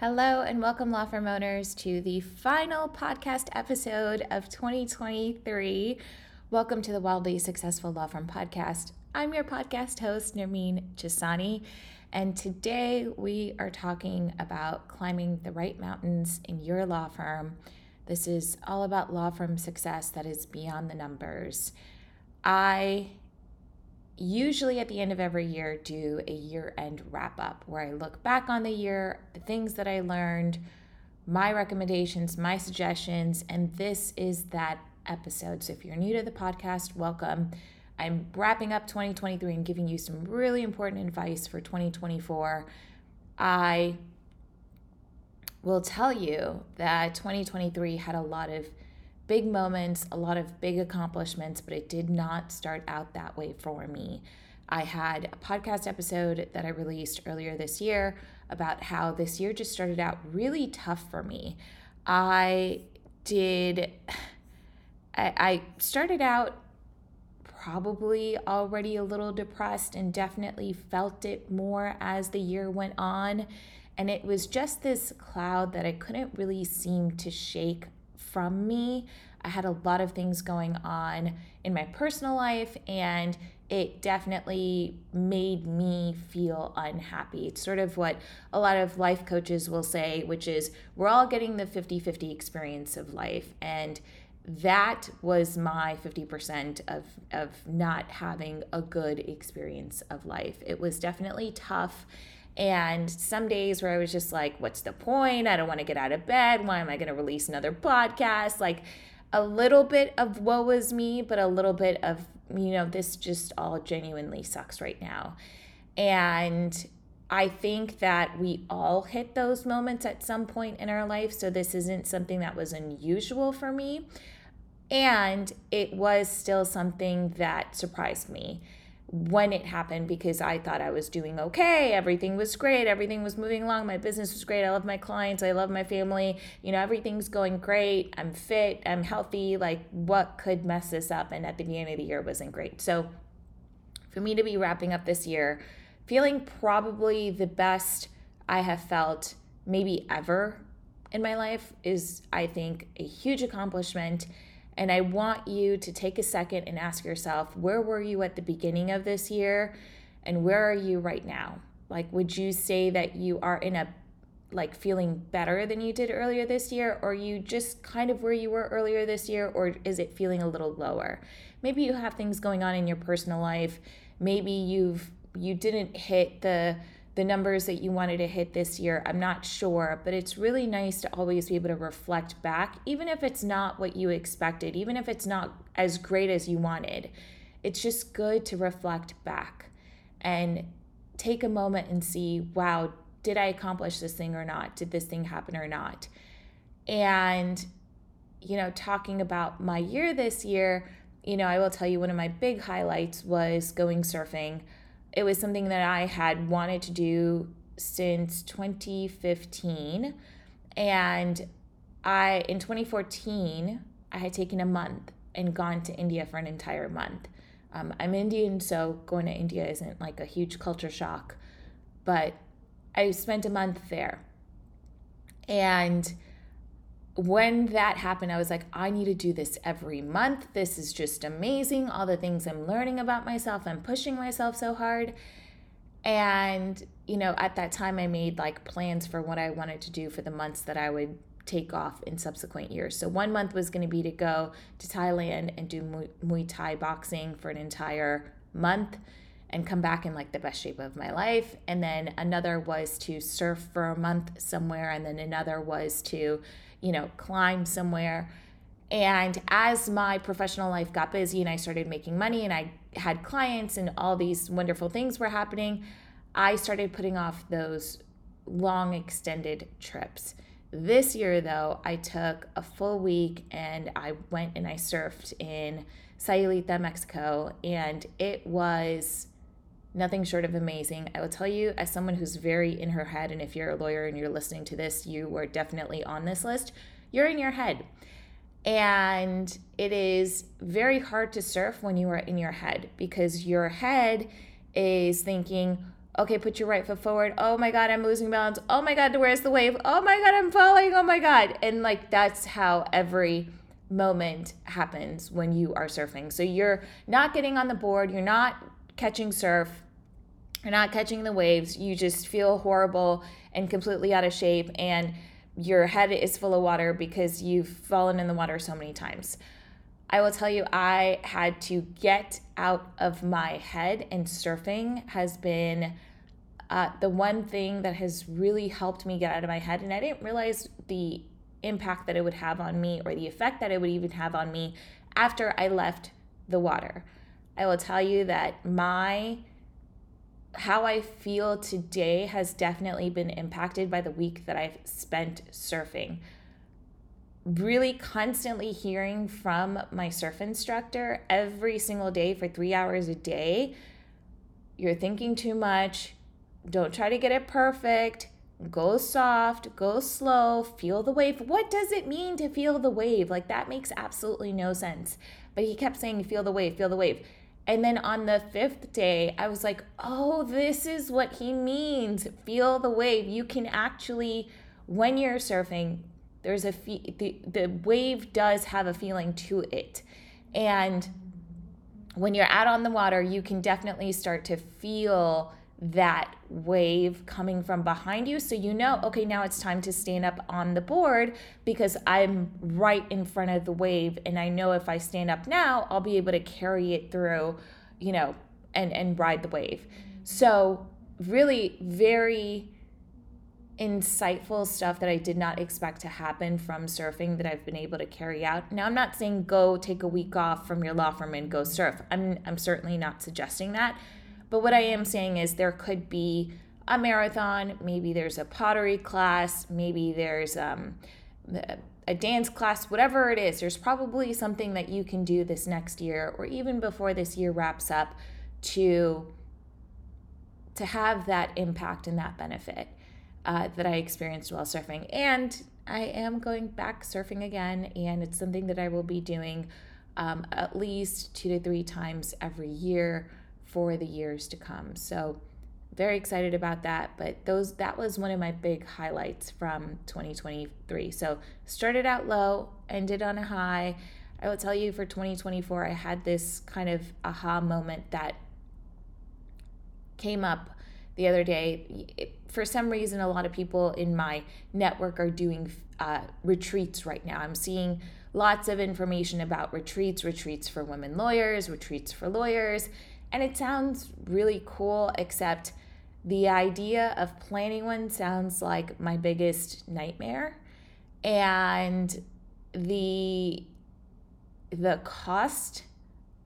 Hello, and welcome, law firm owners, to the final podcast episode of 2023. Welcome to the Wildly Successful Law Firm Podcast. I'm your podcast host, Nermin Jasani, and today we are talking about climbing the right mountains in your law firm. This is all about law firm success that is beyond the numbers. I usually at the end of every year do a year end wrap up where I look back on the year, the things that I learned, my recommendations, my suggestions, and this is that episode. So if you're new to the podcast, welcome. I'm wrapping up 2023 and giving you some really important advice for 2024. I will tell you that 2023 had a lot of big moments, a lot of big accomplishments, but it did not start out that way for me. I had a podcast episode that I released earlier this year about how this year just started out really tough for me. I did, I, started out probably already a little depressed and definitely felt it more as the year went on. And it was just this cloud that I couldn't really seem to shake from me. I had a lot of things going on in my personal life, and it definitely made me feel unhappy. It's sort of what a lot of life coaches will say, which is we're all getting the 50 50 experience of life. And that was my 50% of, of not having a good experience of life. It was definitely tough and some days where I was just like, what's the point? I don't want to get out of bed. Why am I going to release another podcast? Like a little bit of woe is me, but a little bit of, you know, this just all genuinely sucks right now. And I think that we all hit those moments at some point in our life. So this isn't something that was unusual for me. And it was still something that surprised me when it happened because I thought I was doing okay. Everything was great. Everything was moving along. My business was great. I love my clients. I love my family. You know, everything's going great. I'm fit. I'm healthy. Like, what could mess this up? And at the beginning of the year wasn't great. So, for me to be wrapping up this year, feeling probably the best I have felt maybe ever in my life is, I think, a huge accomplishment and I want you to take a second and ask yourself, where were you at the beginning of this year? And where are you right now? Like, would you say that you are in a like feeling better than you did earlier this year? Or you just kind of where you were earlier this year? Or is it feeling a little lower? Maybe you have things going on in your personal life. Maybe you've you didn't hit the the numbers that you wanted to hit this year. I'm not sure, but it's really nice to always be able to reflect back, even if it's not what you expected, even if it's not as great as you wanted. It's just good to reflect back and take a moment and see, wow, did I accomplish this thing or not? Did this thing happen or not? And, you know, talking about my year this year, you know, I will tell you one of my big highlights was going surfing it was something that I had wanted to do since 2015. And I, in 2014, I had taken a month and gone to India for an entire month. Um, I'm Indian, so going to India isn't like a huge culture shock, but I spent a month there. And when that happened, I was like, I need to do this every month. This is just amazing. All the things I'm learning about myself, I'm pushing myself so hard. And, you know, at that time, I made like plans for what I wanted to do for the months that I would take off in subsequent years. So, one month was going to be to go to Thailand and do Muay, Thai boxing for an entire month and come back in like the best shape of my life. And then another was to surf for a month somewhere. And then another was to, you know, climb somewhere. And as my professional life got busy and I started making money and I had clients and all these wonderful things were happening, I started putting off those long extended trips. This year, though, I took a full week and I went and I surfed in Sayulita, Mexico, and it was nothing short of amazing. I will tell you, as someone who's very in her head, and if you're a lawyer and you're listening to this, you were definitely on this list, you're in your head. And it is very hard to surf when you are in your head because your head is thinking, Okay, put your right foot forward. Oh my God, I'm losing balance. Oh my God, where's the wave? Oh my God, I'm falling. Oh my God. And like that's how every moment happens when you are surfing. So you're not getting on the board, you're not catching surf, you're not catching the waves. You just feel horrible and completely out of shape, and your head is full of water because you've fallen in the water so many times. I will tell you, I had to get out of my head, and surfing has been uh, the one thing that has really helped me get out of my head. And I didn't realize the impact that it would have on me or the effect that it would even have on me after I left the water. I will tell you that my how I feel today has definitely been impacted by the week that I've spent surfing. Really constantly hearing from my surf instructor every single day for three hours a day. You're thinking too much. Don't try to get it perfect. Go soft, go slow, feel the wave. What does it mean to feel the wave? Like that makes absolutely no sense. But he kept saying, feel the wave, feel the wave. And then on the fifth day, I was like, oh, this is what he means. Feel the wave. You can actually, when you're surfing, there's a fe- the, the wave does have a feeling to it. And when you're out on the water, you can definitely start to feel that wave coming from behind you. So you know, okay, now it's time to stand up on the board because I'm right in front of the wave. And I know if I stand up now, I'll be able to carry it through, you know, and, and ride the wave. So, really, very insightful stuff that I did not expect to happen from surfing that I've been able to carry out. Now I'm not saying go take a week off from your law firm and go surf. I'm I'm certainly not suggesting that. But what I am saying is there could be a marathon, maybe there's a pottery class, maybe there's um, a dance class, whatever it is. There's probably something that you can do this next year or even before this year wraps up to to have that impact and that benefit uh, that I experienced while surfing. And I am going back surfing again, and it's something that I will be doing um, at least two to three times every year for the years to come. So very excited about that, but those that was one of my big highlights from 2023. So started out low, ended on a high. I will tell you for 2024 I had this kind of aha moment that came up the other day. For some reason, a lot of people in my network are doing uh, retreats right now. I'm seeing lots of information about retreats, retreats for women lawyers, retreats for lawyers. And it sounds really cool, except the idea of planning one sounds like my biggest nightmare. And the the cost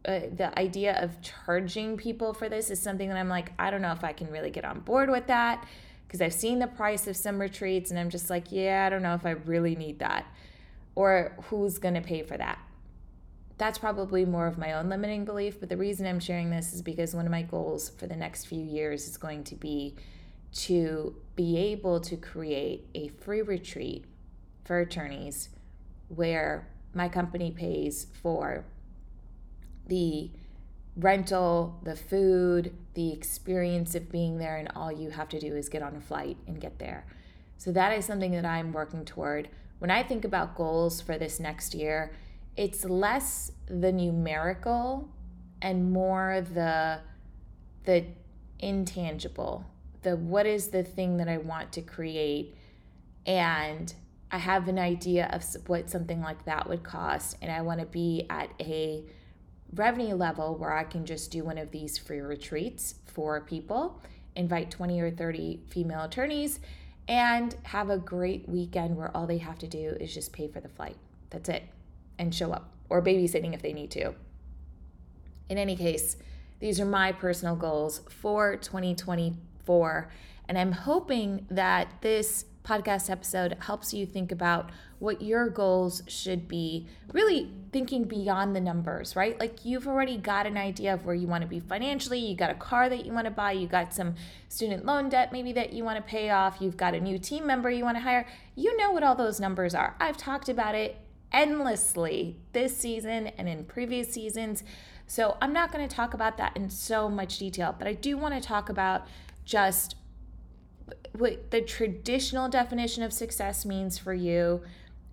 uh, the idea of charging people for this is something that I'm like, I don't know if I can really get on board with that because I've seen the price of some retreats and I'm just like, yeah, I don't know if I really need that or who's going to pay for that that's probably more of my own limiting belief. But the reason I'm sharing this is because one of my goals for the next few years is going to be to be able to create a free retreat for attorneys where my company pays for the rental, the food, the experience of being there, and all you have to do is get on a flight and get there. So that is something that I'm working toward. When I think about goals for this next year, it's less the numerical and more the the intangible the what is the thing that i want to create? And i have an idea of what something like that would cost and i want to be at a revenue level where i can just do one of these free retreats for people invite 20 or 30 female attorneys and have a great weekend where all they have to do is just pay for the flight. That's it and show up or babysitting if they need to. In any case, these are my personal goals for 2024. And I'm hoping that this podcast episode helps you think about what your goals should be, really thinking beyond the numbers, right? Like you've already got an idea of where you want to be financially, you got a car that you want to buy, you got some student loan debt maybe that you want to pay off, you've got a new team member you want to hire. You know what all those numbers are. I've talked about it endlessly this season and in previous seasons. So I'm not going to talk about that in so much detail, but I do want to talk about just what the traditional definition of success means for you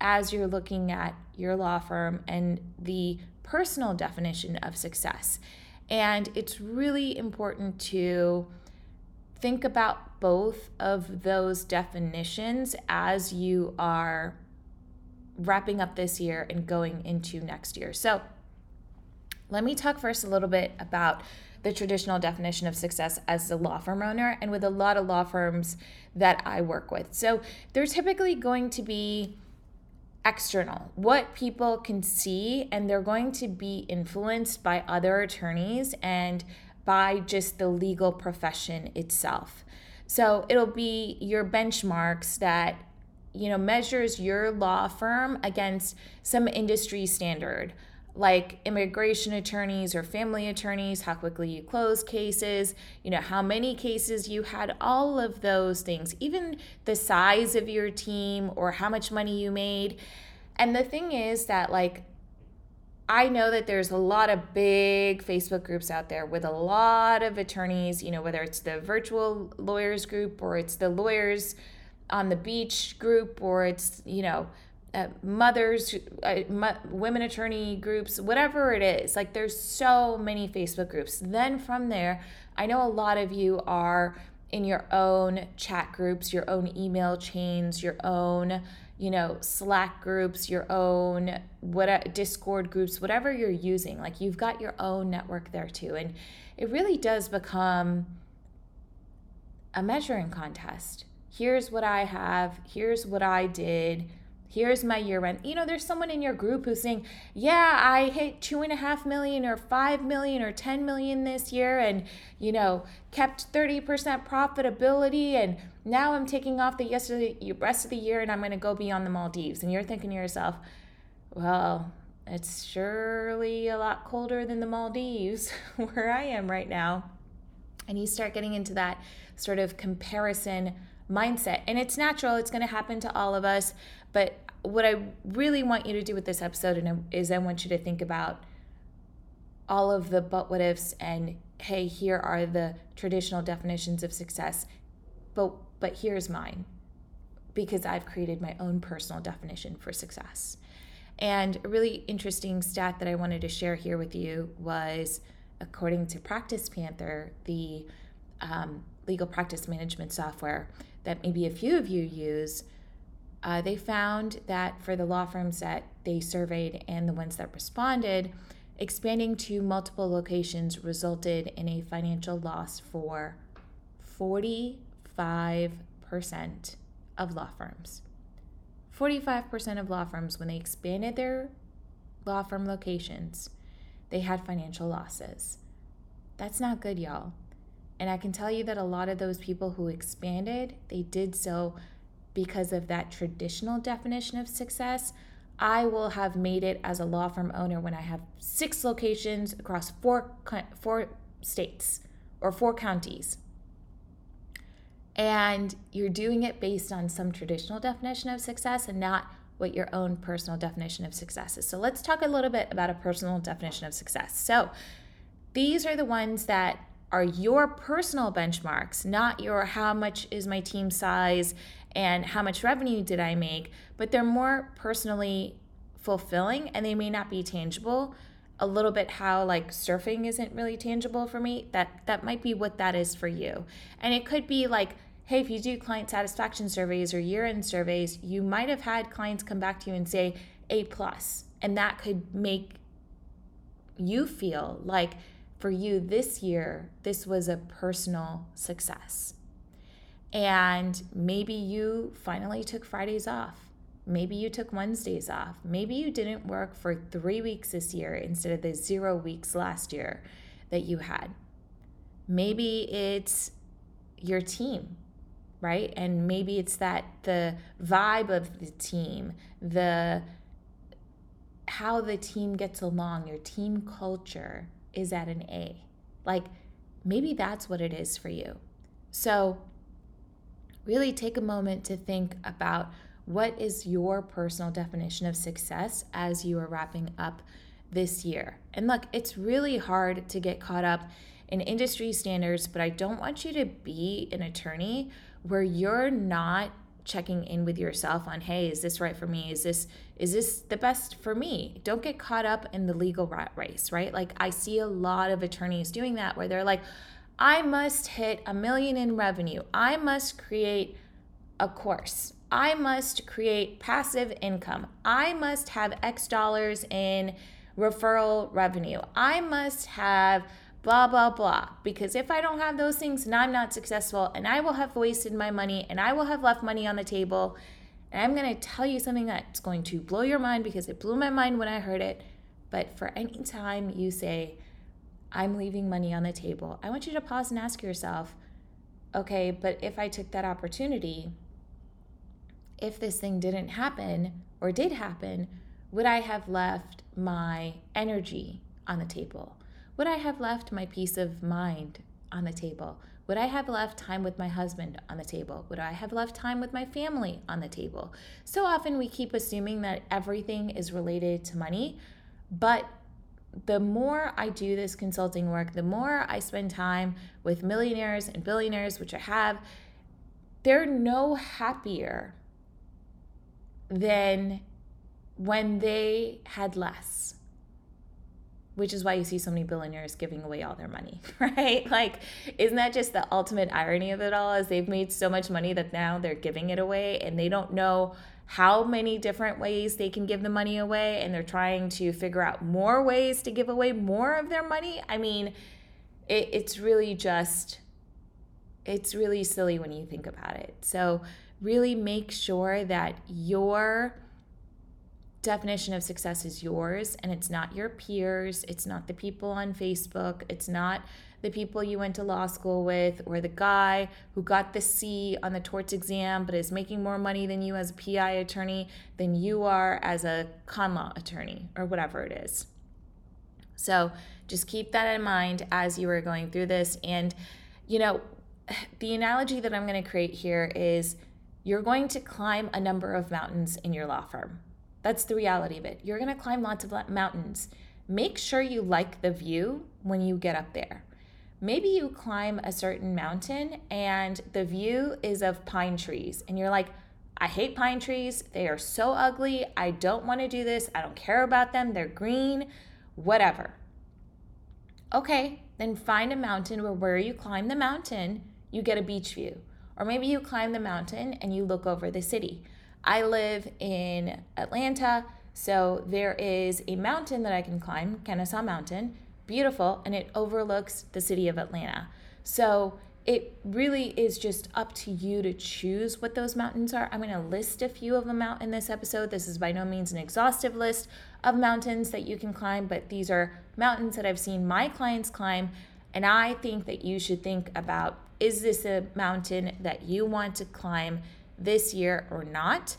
as you're looking at your law firm and the personal definition of success. And it's really important to think about both of those definitions as you are wrapping up this year and going into next year. So, let me talk first a little bit about the traditional definition of success as a law firm owner and with a lot of law firms that I work with. So, they're typically going to be external, what people can see, and they're going to be influenced by other attorneys and by just the legal profession itself. So it'll be your benchmarks that you know measures your law firm against some industry standard like immigration attorneys or family attorneys, how quickly you close cases, you know, how many cases you had, all of those things, even the size of your team or how much money you made. And the thing is that, like, I know that there's a lot of big Facebook groups out there with a lot of attorneys, you know, whether it's the virtual lawyers group or it's the lawyers on the beach group or it's, you know, uh, mothers, uh, women attorney groups, whatever it is. Like there's so many Facebook groups. Then from there, I know a lot of you are in your own chat groups, your own email chains, your own, you know, Slack groups, your own what Discord groups, whatever you're using. Like you've got your own network there too. And it really does become a measuring contest. Here's what I have, here's what I did here's my year end. You know, there's someone in your group who's saying, yeah, I hit two and a half million or five million or 10 million this year and, you know, kept 30% profitability. And now I'm taking off the rest of the year and I'm going to go be on the Maldives. And you're thinking to yourself, well, it's surely a lot colder than the Maldives where I am right now. And you start getting into that sort of comparison mindset. And it's natural, it's going to happen to all of us. But what I really want you to do with this episode is I want you to think about all of the but what ifs and hey, here are the traditional definitions of success. But but here's mine because I've created my own personal definition for success. And a really interesting stat that I wanted to share here with you was according to Practice Panther, the um, legal practice management software that maybe a few of you use, uh, they found that for the law firms that they surveyed and the ones that responded, expanding to multiple locations resulted in a financial loss for 45% of law firms. 45% of law firms, when they expanded their law firm locations, they had financial losses. That's not good, y'all. And I can tell you that a lot of those people who expanded, they did so because of that traditional definition of success. I will have made it as a law firm owner when I have six locations across four four states or four counties. And you're doing it based on some traditional definition of success and not what your own personal definition of success is. So let's talk a little bit about a personal definition of success. So these are the ones that are your personal benchmarks, not your how much is my team size and how much revenue did I make, but they're more personally fulfilling and they may not be tangible. A little bit how like surfing isn't really tangible for me. That that might be what that is for you. And it could be like hey, if you do client satisfaction surveys or year-end surveys, you might have had clients come back to you and say A plus, and that could make you feel like for you this year, this was a personal success. And maybe you finally took Fridays off. Maybe you took Wednesdays off. Maybe you didn't work for three weeks this year instead of the zero weeks last year that you had. Maybe it's your team, right? And maybe it's that the vibe of the team, the how the team gets along, your team culture, is at an A. Like maybe that's what it is for you. So, really take a moment to think about what is your personal definition of success as you are wrapping up this year. And look, it's really hard to get caught up in industry standards, but I don't want you to be an attorney where you're not checking in with yourself on hey is this right for me? Is this is this the best for me? Don't get caught up in the legal rat race right? Like i see a lot of attorneys doing that where they're like i must hit a million in revenue. I must create a course. I must create passive income. I must have x dollars in referral revenue. I must have blah, blah, blah. Because if I don't have those things, then I'm not successful and I will have wasted my money and I will have left money on the table. And I'm going to tell you something that's going to blow your mind because it blew my mind when I heard it. But for any time you say, I'm leaving money on the table, I want you to pause and ask yourself, okay, but if I took that opportunity, if this thing didn't happen or did happen, would I have left my energy on the table? Would I have left my peace of mind on the table? Would I have left time with my husband on the table? Would I have left time with my family on the table? So often we keep assuming that everything is related to money, but the more I do this consulting work, the more I spend time with millionaires and billionaires, which I have, they're no happier than when they had less which is why you see so many billionaires giving away all their money, right? Like, isn't that just the ultimate irony of it all? Is they've made so much money that now they're giving it away and they don't know how many different ways they can give the money away and they're trying to figure out more ways to give away more of their money. I mean, it, it's really just, it's really silly when you think about it. So, really make sure that your definition of success is yours and it's not your peers, it's not the people on Facebook, it's not the people you went to law school with or the guy who got the C on the torts exam but is making more money than you as a PI attorney than you are as a con law attorney or whatever it is. So just keep that in mind as you are going through this. And, you know, the analogy that I'm going to create here is you're going to climb a number of mountains in your law firm that's the reality of it. You're going to climb lots of mountains. Make sure you like the view when you get up there. Maybe you climb a certain mountain and the view is of pine trees, and you're like, I hate pine trees. They are so ugly. I don't want to do this. I don't care about them. They're green, whatever. Okay, then find a mountain where where you climb the mountain, you get a beach view. Or maybe you climb the mountain and you look over the city. I live in Atlanta, so there is a mountain that I can climb, Kennesaw Mountain, beautiful, and it overlooks the city of Atlanta. So it really is just up to you to choose what those mountains are. I'm going to list a few of them out in this episode. This is by no means an exhaustive list of mountains that you can climb, but these are mountains that I've seen my clients climb. And I think that you should think about is this a mountain that you want to climb this year or not.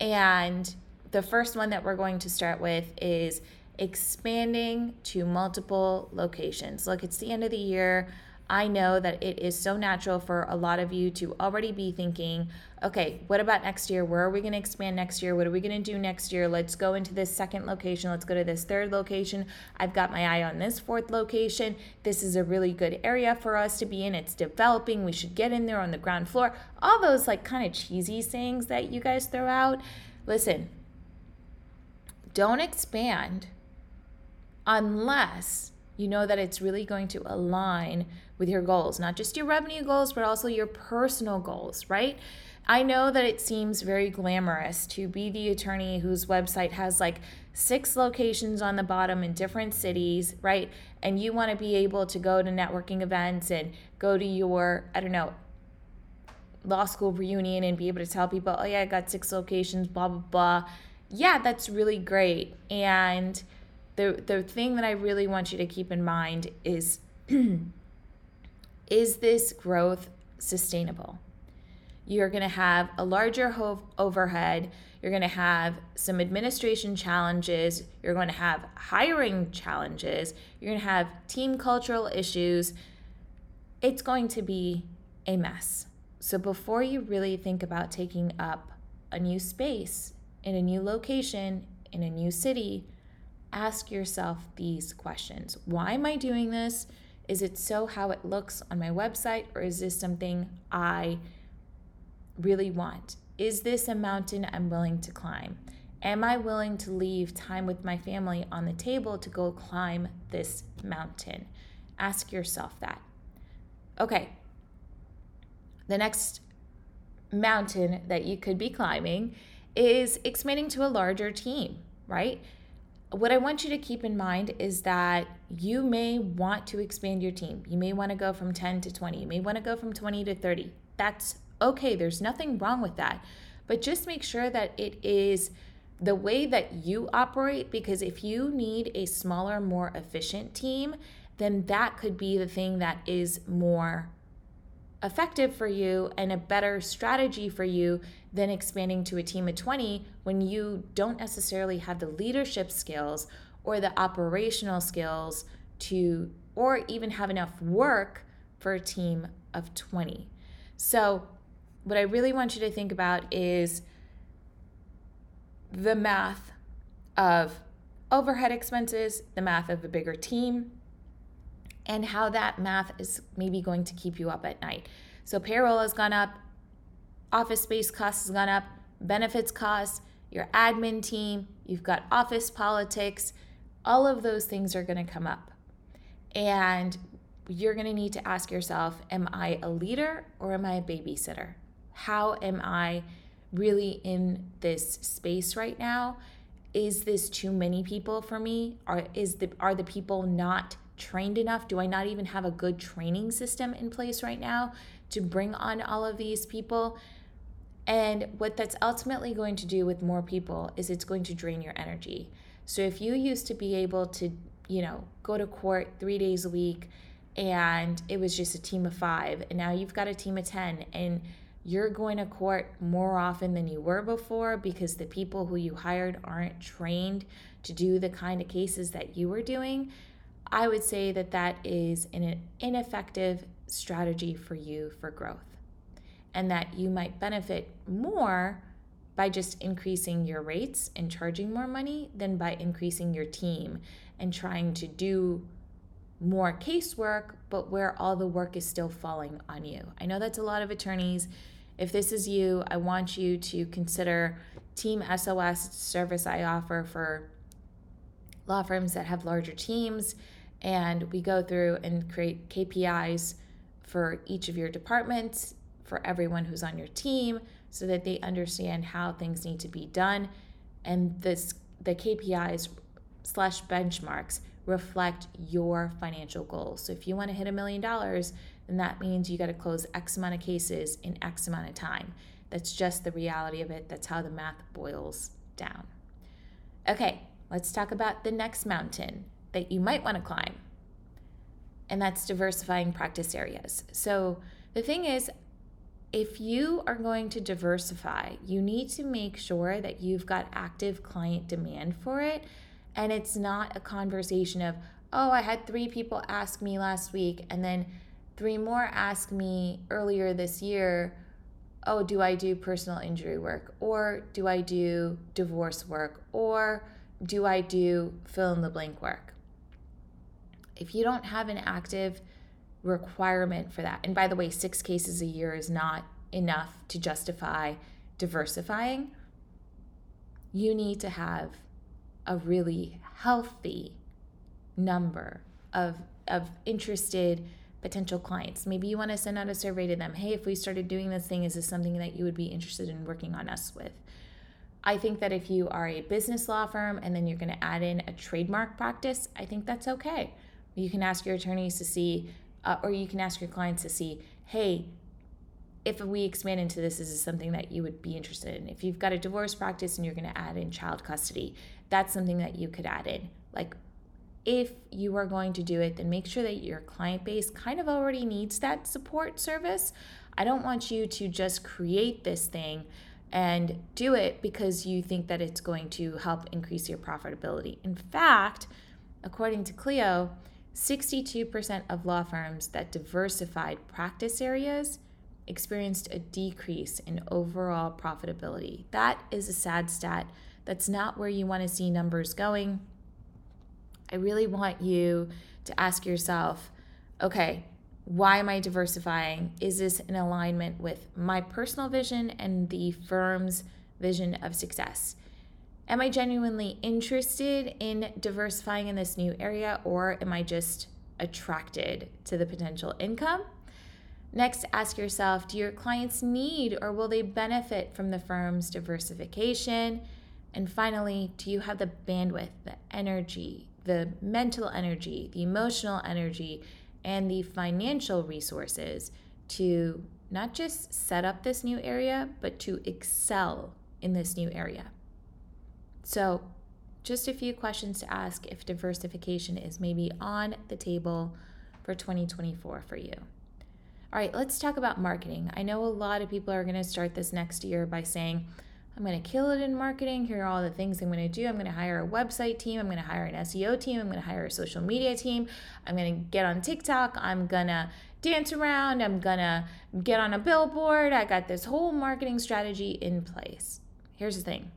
And the first one that we're going to start with is expanding to multiple locations. Look, it's the end of the year. I know that it is so natural for a lot of you to already be thinking, okay, what about next year? Where are we going to expand next year? What are we going to do next year? Let's go into this second location. Let's go to this third location. I've got my eye on this fourth location. This is a really good area for us to be in. It's developing. We should get in there on the ground floor. All those like kind of cheesy sayings that you guys throw out. Listen, don't expand unless you know that it's really going to align with your goals, not just your revenue goals, but also your personal goals, right? I know that it seems very glamorous to be the attorney whose website has like six locations on the bottom in different cities, right? And you want to be able to go to networking events and go to your, I don't know, law school reunion and be able to tell people, oh, yeah, I got six locations, blah, blah, blah. Yeah, that's really great. And the, the thing that I really want you to keep in mind is is this growth sustainable? You're going to have a larger ho- overhead. You're going to have some administration challenges. You're going to have hiring challenges. You're going to have team cultural issues. It's going to be a mess. So before you really think about taking up a new space in a new location, in a new city, ask yourself these questions Why am I doing this? Is it so how it looks on my website, or is this something I really want? Is this a mountain I'm willing to climb? Am I willing to leave time with my family on the table to go climb this mountain? Ask yourself that. Okay, the next mountain that you could be climbing is expanding to a larger team, right? What I want you to keep in mind is that you may want to expand your team. You may want to go from 10 to 20. You may want to go from 20 to 30. That's okay. There's nothing wrong with that. But just make sure that it is the way that you operate because if you need a smaller, more efficient team, then that could be the thing that is more effective for you and a better strategy for you than expanding to a team of 20 when you don't necessarily have the leadership skills or the operational skills to or even have enough work for a team of 20. So, what I really want you to think about is the math of overhead expenses, the math of a bigger team, and how that math is maybe going to keep you up at night. So payroll has gone up, office space costs has gone up, benefits costs, your admin team, you've got office politics, all of those things are going to come up. And you're going to need to ask yourself, am I a leader or am I a babysitter? How am I really in this space right now? Is this too many people for me? Are is the are the people not trained enough? Do I not even have a good training system in place right now to bring on all of these people? And what that's ultimately going to do with more people is it's going to drain your energy. So if you used to be able to, you know, go to court three days a week and it was just a team of five, and now you've got a team of 10, and you're going to court more often than you were before because the people who you hired aren't trained to do the kind of cases that you were doing, I would say that that is an ineffective strategy for you for growth. And that you might benefit more by just increasing your rates and charging more money than by increasing your team and trying to do more casework, but where all the work is still falling on you. I know that's a lot of attorneys. If this is you, I want you to consider Team SOS service I offer for law firms that have larger teams and we go through and create KPIs for each of your departments, for everyone who's on your team, so that they understand how things need to be done. And this the KPIs slash benchmarks reflect your financial goals. So if you want to hit a million dollars, then that means you got to close X amount of cases in X amount of time. That's just the reality of it. That's how the math boils down. Okay, let's talk about the next mountain that you might want to climb, and that's diversifying practice areas. So, the thing is, if you are going to diversify, you need to make sure that you've got active client demand for it. And it's not a conversation of, oh, I had three people ask me last week, and then three more ask me earlier this year, oh, do I do personal injury work? Or do I do divorce work? Or do I do fill in the blank work? If you don't have an active requirement for that, and by the way, six cases a year is not enough to justify diversifying, you need to have a really healthy number of, of interested potential clients. Maybe you want to send out a survey to them. Hey, if we started doing this thing, is this something that you would be interested in working on us with? I think that if you are a business law firm and then you're going to add in a trademark practice, I think that's okay. You can ask your attorneys to see, uh, or you can ask your clients to see, hey, if we expand into this, is this something that you would be interested in? If you've got a divorce practice and you're going to add in child custody, that's something that you could add in. Like, if you are going to do it, then make sure that your client base kind of already needs that support service. I don't want you to just create this thing and do it because you think that it's going to help increase your profitability. In fact, according to Clio, 62% of law firms that diversified practice areas experienced a decrease in overall profitability. That is a sad stat. That's not where you want to see numbers going. I really want you to ask yourself okay, why am I diversifying? Is this in alignment with my personal vision and the firm's vision of success? Am I genuinely interested in diversifying in this new area or am I just attracted to the potential income? Next, ask yourself do your clients need or will they benefit from the firm's diversification? And finally, do you have the bandwidth, the energy, the mental energy, the emotional energy, and the financial resources to not just set up this new area, but to excel in this new area? So, just a few questions to ask if diversification is maybe on the table for 2024 for you. All right, let's talk about marketing. I know a lot of people are going to start this next year by saying, I'm going to kill it in marketing. Here are all the things I'm going to do. I'm going to hire a website team. I'm going to hire an SEO team. I'm going to hire a social media team. I'm going to get on TikTok. I'm going to dance around. I'm going to get on a billboard. I got this whole marketing strategy in place. Here's the thing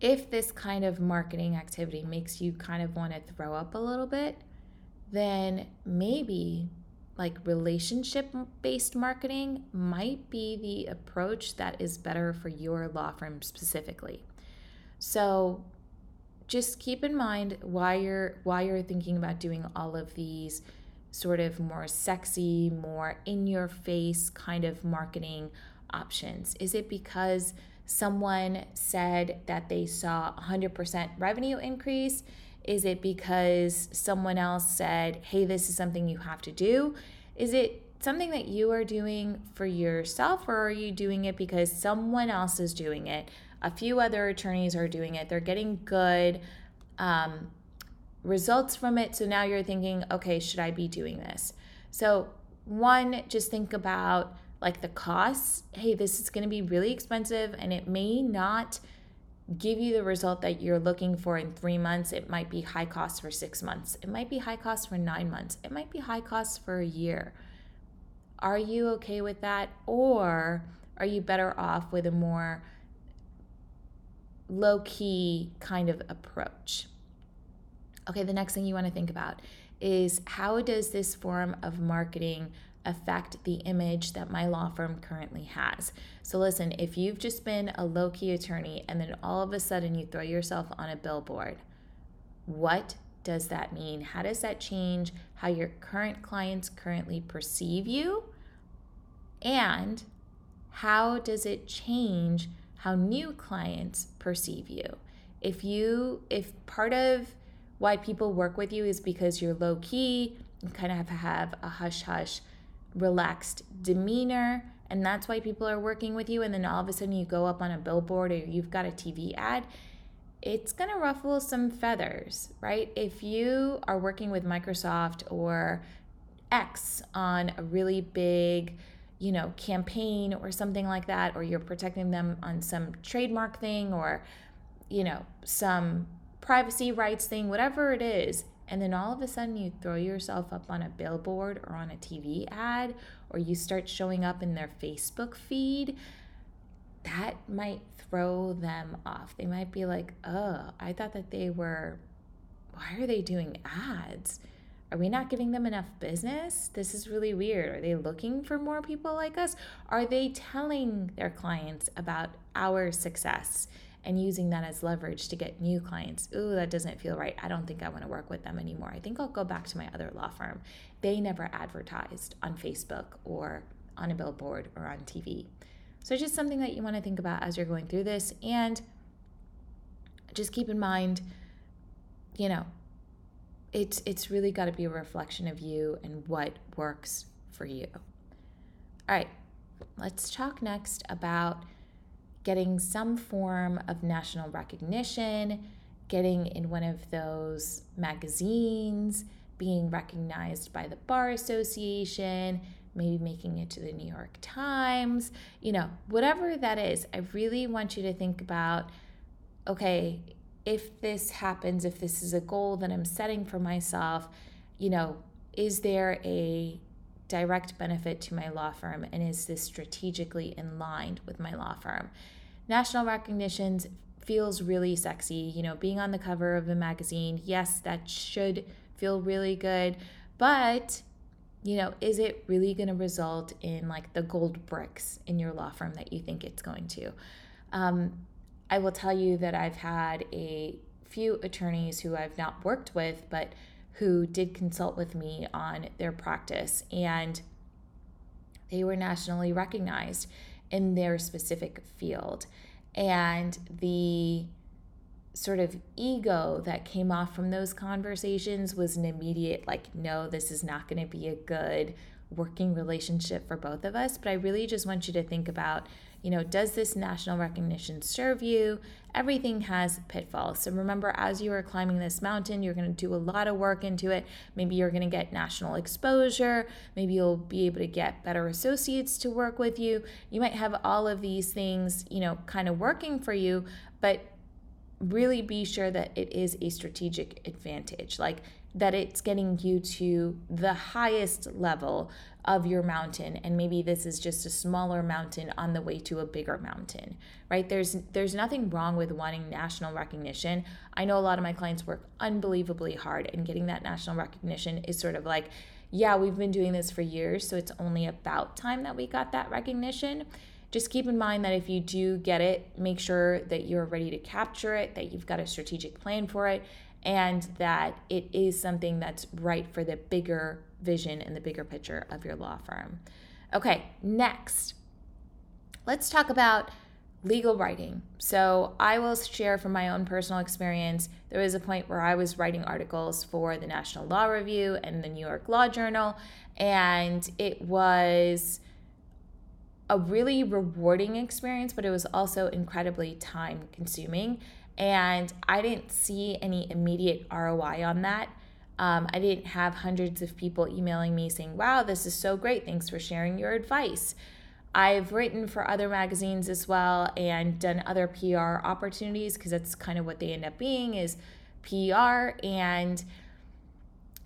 if this kind of marketing activity makes you kind of want to throw up a little bit, then maybe like relationship based marketing might be the approach that is better for your law firm specifically. So just keep in mind why you're why you're thinking about doing all of these sort of more sexy, more in your face kind of marketing options. Is it because someone said that they saw 100% revenue increase? Is it because someone else said, hey, this is something you have to do? Is it something that you are doing for yourself, or are you doing it because someone else is doing it? A few other attorneys are doing it, they're getting good um, results from it. So now you're thinking, okay, should I be doing this? So, one, just think about like the costs. Hey, this is going to be really expensive and it may not give you the result that you're looking for in three months. It might be high cost for six months. It might be high cost for nine months. It might be high cost for a year. Are you okay with that? Or are you better off with a more low key kind of approach? Okay, the next thing you want to think about is how does this form of marketing affect the image that my law firm currently has. So, listen, if you've just been a low key attorney and then all of a sudden you throw yourself on a billboard, what does that mean? How does that change how your current clients currently perceive you? And how does it change how new clients perceive you? If you, if part of why people work with you is because you're low key, you kind of have have a hush hush relaxed demeanor and that's why people are working with you and then all of a sudden you go up on a billboard or you've got a TV ad it's going to ruffle some feathers right? If you are working with Microsoft or X on a really big you know campaign or something like that or you're protecting them on some trademark thing or you know some privacy rights thing whatever it is and then all of a sudden you throw yourself up on a billboard or on a TV ad or you start showing up in their Facebook feed, that might throw them off. They might be like, oh, I thought that they were, why are they doing ads? Are we not giving them enough business? This is really weird. Are they looking for more people like us? Are they telling their clients about our success? And using that as leverage to get new clients. Ooh, that doesn't feel right. I don't think I want to work with them anymore. I think I'll go back to my other law firm. They never advertised on Facebook or on a billboard or on TV. So, just something that you want to think about as you're going through this. And just keep in mind, you know, it's it's really got to be a reflection of you and what works for you. All right, let's talk next about getting some form of national recognition, getting in one of those magazines, being recognized by the Bar Association, maybe making it to the New York Times, you know, whatever that is. I really want you to think about okay, if this happens, if this is a goal that I'm setting for myself, you know, is there a direct benefit to my law firm and is this strategically in line with my law firm national recognitions feels really sexy you know being on the cover of a magazine yes that should feel really good. But, you know, is it really going to result in like the gold bricks in your law firm that you think it's going to? Um, I will tell you that I've had a few attorneys who I've not worked with, but who did consult with me on their practice, and they were nationally recognized in their specific field. And the sort of ego that came off from those conversations was an immediate, like, no, this is not going to be a good working relationship for both of us. But I really just want you to think about you know, does this national recognition serve you? Everything has pitfalls. So remember, as you are climbing this mountain, you're going to do a lot of work into it. Maybe you're going to get national exposure. Maybe you'll be able to get better associates to work with you. You might have all of these things, you know, kind of working for you, but really be sure that it is a strategic advantage. Like, that it's getting you to the highest level of your mountain and maybe this is just a smaller mountain on the way to a bigger mountain right? There's there's nothing wrong with wanting national recognition. I know a lot of my clients work unbelievably hard and getting that national recognition is sort of like yeah we've been doing this for years so it's only about time that we got that recognition. Just keep in mind that if you do get it make sure that you're ready to capture it that you've got a strategic plan for it and that it is something that's right for the bigger vision and the bigger picture of your law firm. Okay, next, let's talk about legal writing. So, I will share from my own personal experience. There was a point where I was writing articles for the National Law Review and the New York Law Journal, and it was a really rewarding experience, but it was also incredibly time consuming. And I didn't see any immediate ROI on that. Um, I didn't have hundreds of people emailing me saying, wow, this is so great. Thanks for sharing your advice. I've written for other magazines as well and done other PR opportunities because that's kind of what they end up being is PR and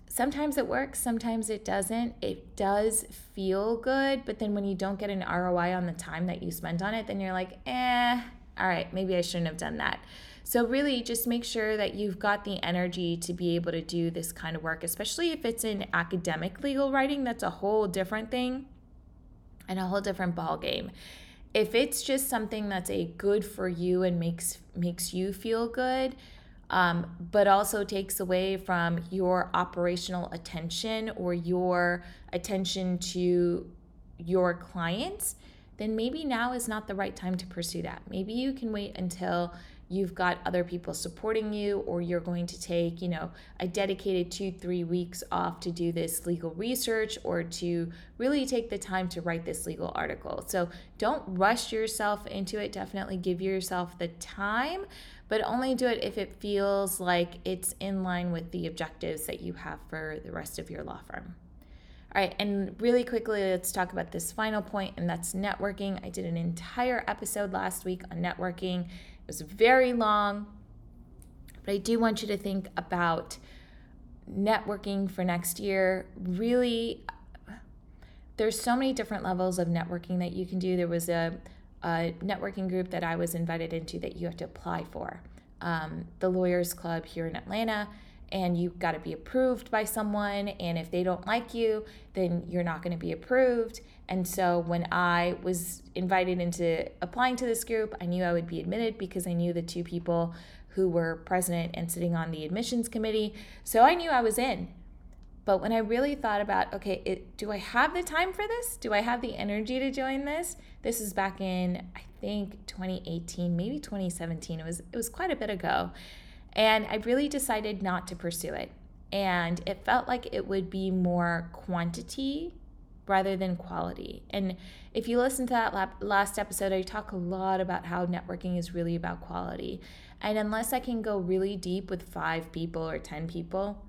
sometimes it works, sometimes it doesn't. It does feel good, but then when you don't get an ROI on the time that you spent on it, then you're like, "Eh, all right, maybe I shouldn't have done that." So, really, just make sure that you've got the energy to be able to do this kind of work, especially if it's in academic legal writing. That's a whole different thing and a whole different ball game. If it's just something that's a good for you and makes makes you feel good, um, but also takes away from your operational attention or your attention to your clients, then maybe now is not the right time to pursue that. Maybe you can wait until you've got other people supporting you or you're going to take you know a dedicated two three weeks off to do this legal research or to really take the time to write this legal article. So don't rush yourself into it. Definitely give yourself the time but only do it if it feels like it's in line with the objectives that you have for the rest of your law firm all right, and really quickly, let's talk about this final point, and that's networking. I did an entire episode last week on networking it was very long, but I do want you to think about networking for next year. Really, there's so many different levels of networking that you can do. There was a, a networking group that I was invited into that you have to apply for. Um, the Lawyers Club here in Atlanta and you've got to be approved by someone. And if they don't like you, then you're not going to be approved. And so when I was invited into applying to this group, I knew I would be admitted because I knew the two people who were president and sitting on the admissions committee. So I knew I was in. But when I really thought about, okay, it, do I have the time for this? Do I have the energy to join this? This is back in I think 2018, maybe 2017. It was it was quite a bit ago. And I really decided not to pursue it. And it felt like it would be more quantity rather than quality. And if you listen to that last episode, I talk a lot about how networking is really about quality. And unless I can go really deep with five people or 10 people,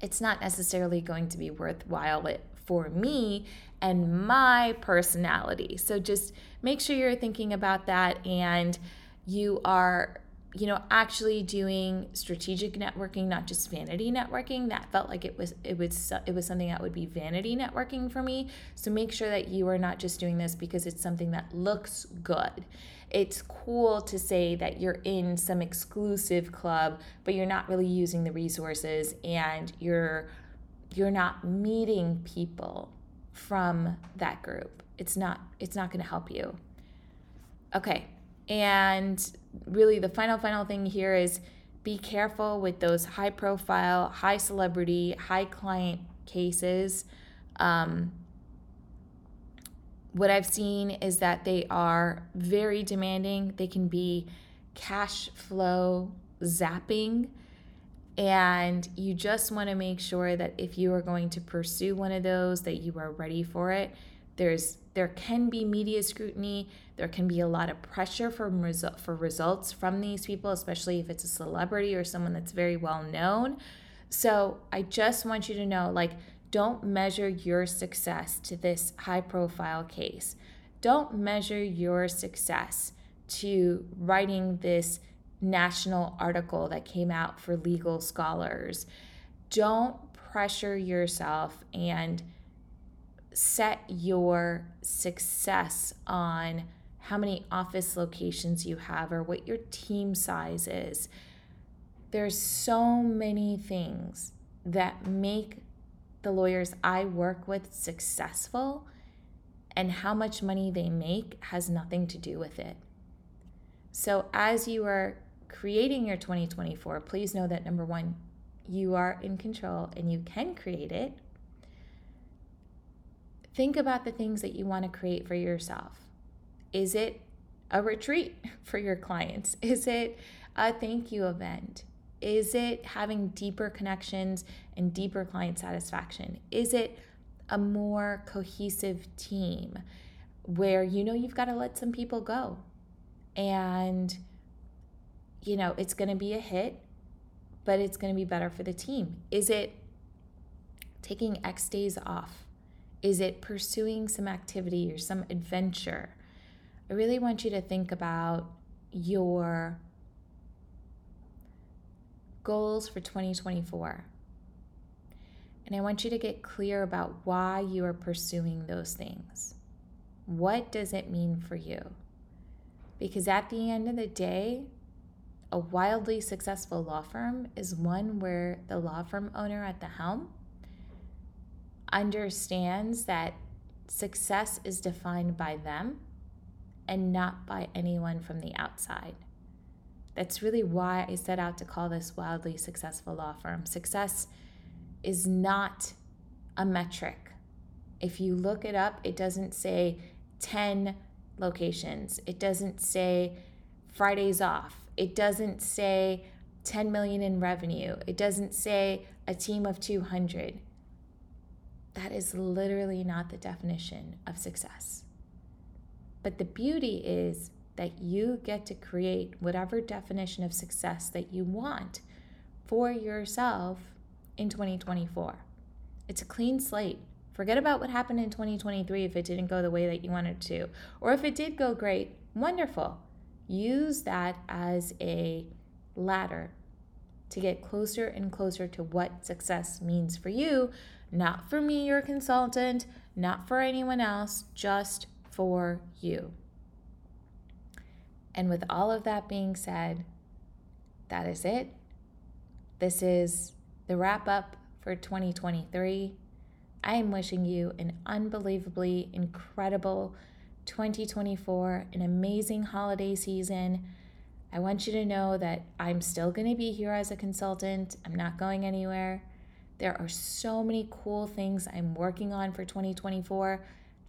it's not necessarily going to be worthwhile for me and my personality. So just make sure you're thinking about that and you are you know actually doing strategic networking not just vanity networking that felt like it was it was it was something that would be vanity networking for me so make sure that you are not just doing this because it's something that looks good it's cool to say that you're in some exclusive club, but you're not really using the resources and you're you're not meeting people from that group. It's not it's not going to help you. Okay. And really the final final thing here is be careful with those high profile, high celebrity, high client cases. Um, what I've seen is that they are very demanding. They can be cash flow zapping. And you just want to make sure that if you are going to pursue one of those, that you are ready for it. There's there can be media scrutiny. There can be a lot of pressure for result for results from these people, especially if it's a celebrity or someone that's very well known. So I just want you to know, like don't measure your success to this high profile case. Don't measure your success to writing this national article that came out for legal scholars. Don't pressure yourself and set your success on how many office locations you have or what your team size is. There's so many things that make the lawyers I work with successful, and how much money they make has nothing to do with it. So, as you are creating your 2024, please know that number one, you are in control and you can create it. Think about the things that you want to create for yourself. Is it a retreat for your clients? Is it a thank you event? Is it having deeper connections and deeper client satisfaction? Is it a more cohesive team where you know you've got to let some people go and you know it's going to be a hit but it's going to be better for the team is it taking x days off is it pursuing some activity or some adventure i really want you to think about your goals for 2024. And I want you to get clear about why you are pursuing those things. What does it mean for you? Because at the end of the day, a wildly successful law firm is one where the law firm owner at the helm understands that success is defined by them and not by anyone from the outside. That's really why I set out to call this wildly successful law firm. Success is not a metric. If you look it up, it doesn't say 10 locations, it doesn't say Fridays off, it doesn't say 10 million in revenue, it doesn't say a team of 200. That is literally not the definition of success. But the beauty is that you get to create whatever definition of success that you want for yourself in 2024. It's a clean slate. Forget about what happened in 2023 if it didn't go the way that you wanted to. Or if it did go great, wonderful. Use that as a ladder to get closer and closer to what success means for you, not for me, your consultant, not for anyone else, just for you. And with all of that being said, that is it. This is the wrap up for 2023. I am wishing you an unbelievably incredible 2024, an amazing holiday season. I want you to know that I'm still going to be here as a consultant. I'm not going anywhere. There are so many cool things I'm working on for 2024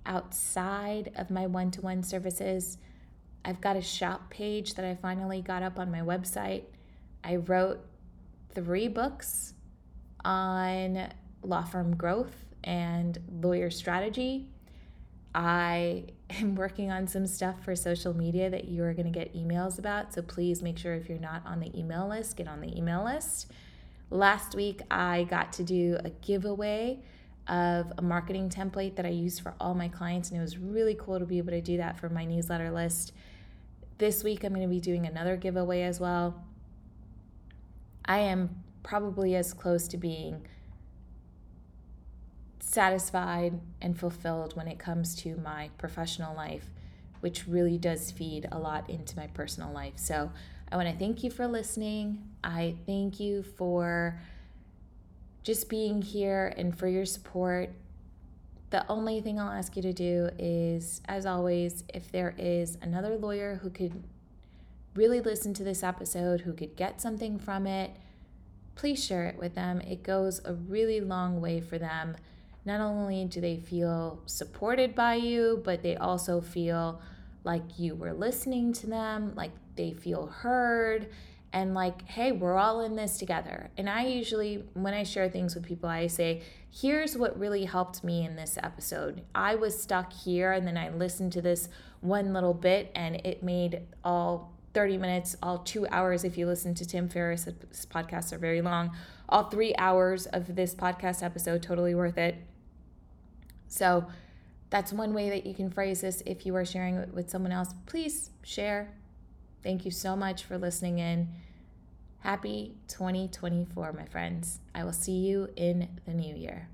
outside of my one to one services. I've got a shop page that I finally got up on my website. I wrote three books on law firm growth and lawyer strategy. I am working on some stuff for social media that you are going to get emails about. So please make sure if you're not on the email list, get on the email list. Last week, I got to do a giveaway of a marketing template that I use for all my clients, and it was really cool to be able to do that for my newsletter list. This week, I'm going to be doing another giveaway as well. I am probably as close to being satisfied and fulfilled when it comes to my professional life which really does feed a lot into my personal life. So I want to thank you for listening. I thank you for just being here and for your support. The only thing I'll ask you to do is, as always, if there is another lawyer who could really listen to this episode, who could get something from it, please share it with them. It goes a really long way for them. Not only do they feel supported by you, but they also feel like you were listening to them, like they feel heard, and like, hey, we're all in this together. And I usually, when I share things with people, I say, here's what really helped me in this episode. I was stuck here, and then I listened to this one little bit, and it made all 30 minutes, all two hours. If you listen to Tim Ferriss, podcasts are very long. All three hours of this podcast episode, totally worth it. So, that's one way that you can phrase this if you are sharing it with someone else. Please share. Thank you so much for listening in. Happy 2024, my friends. I will see you in the new year.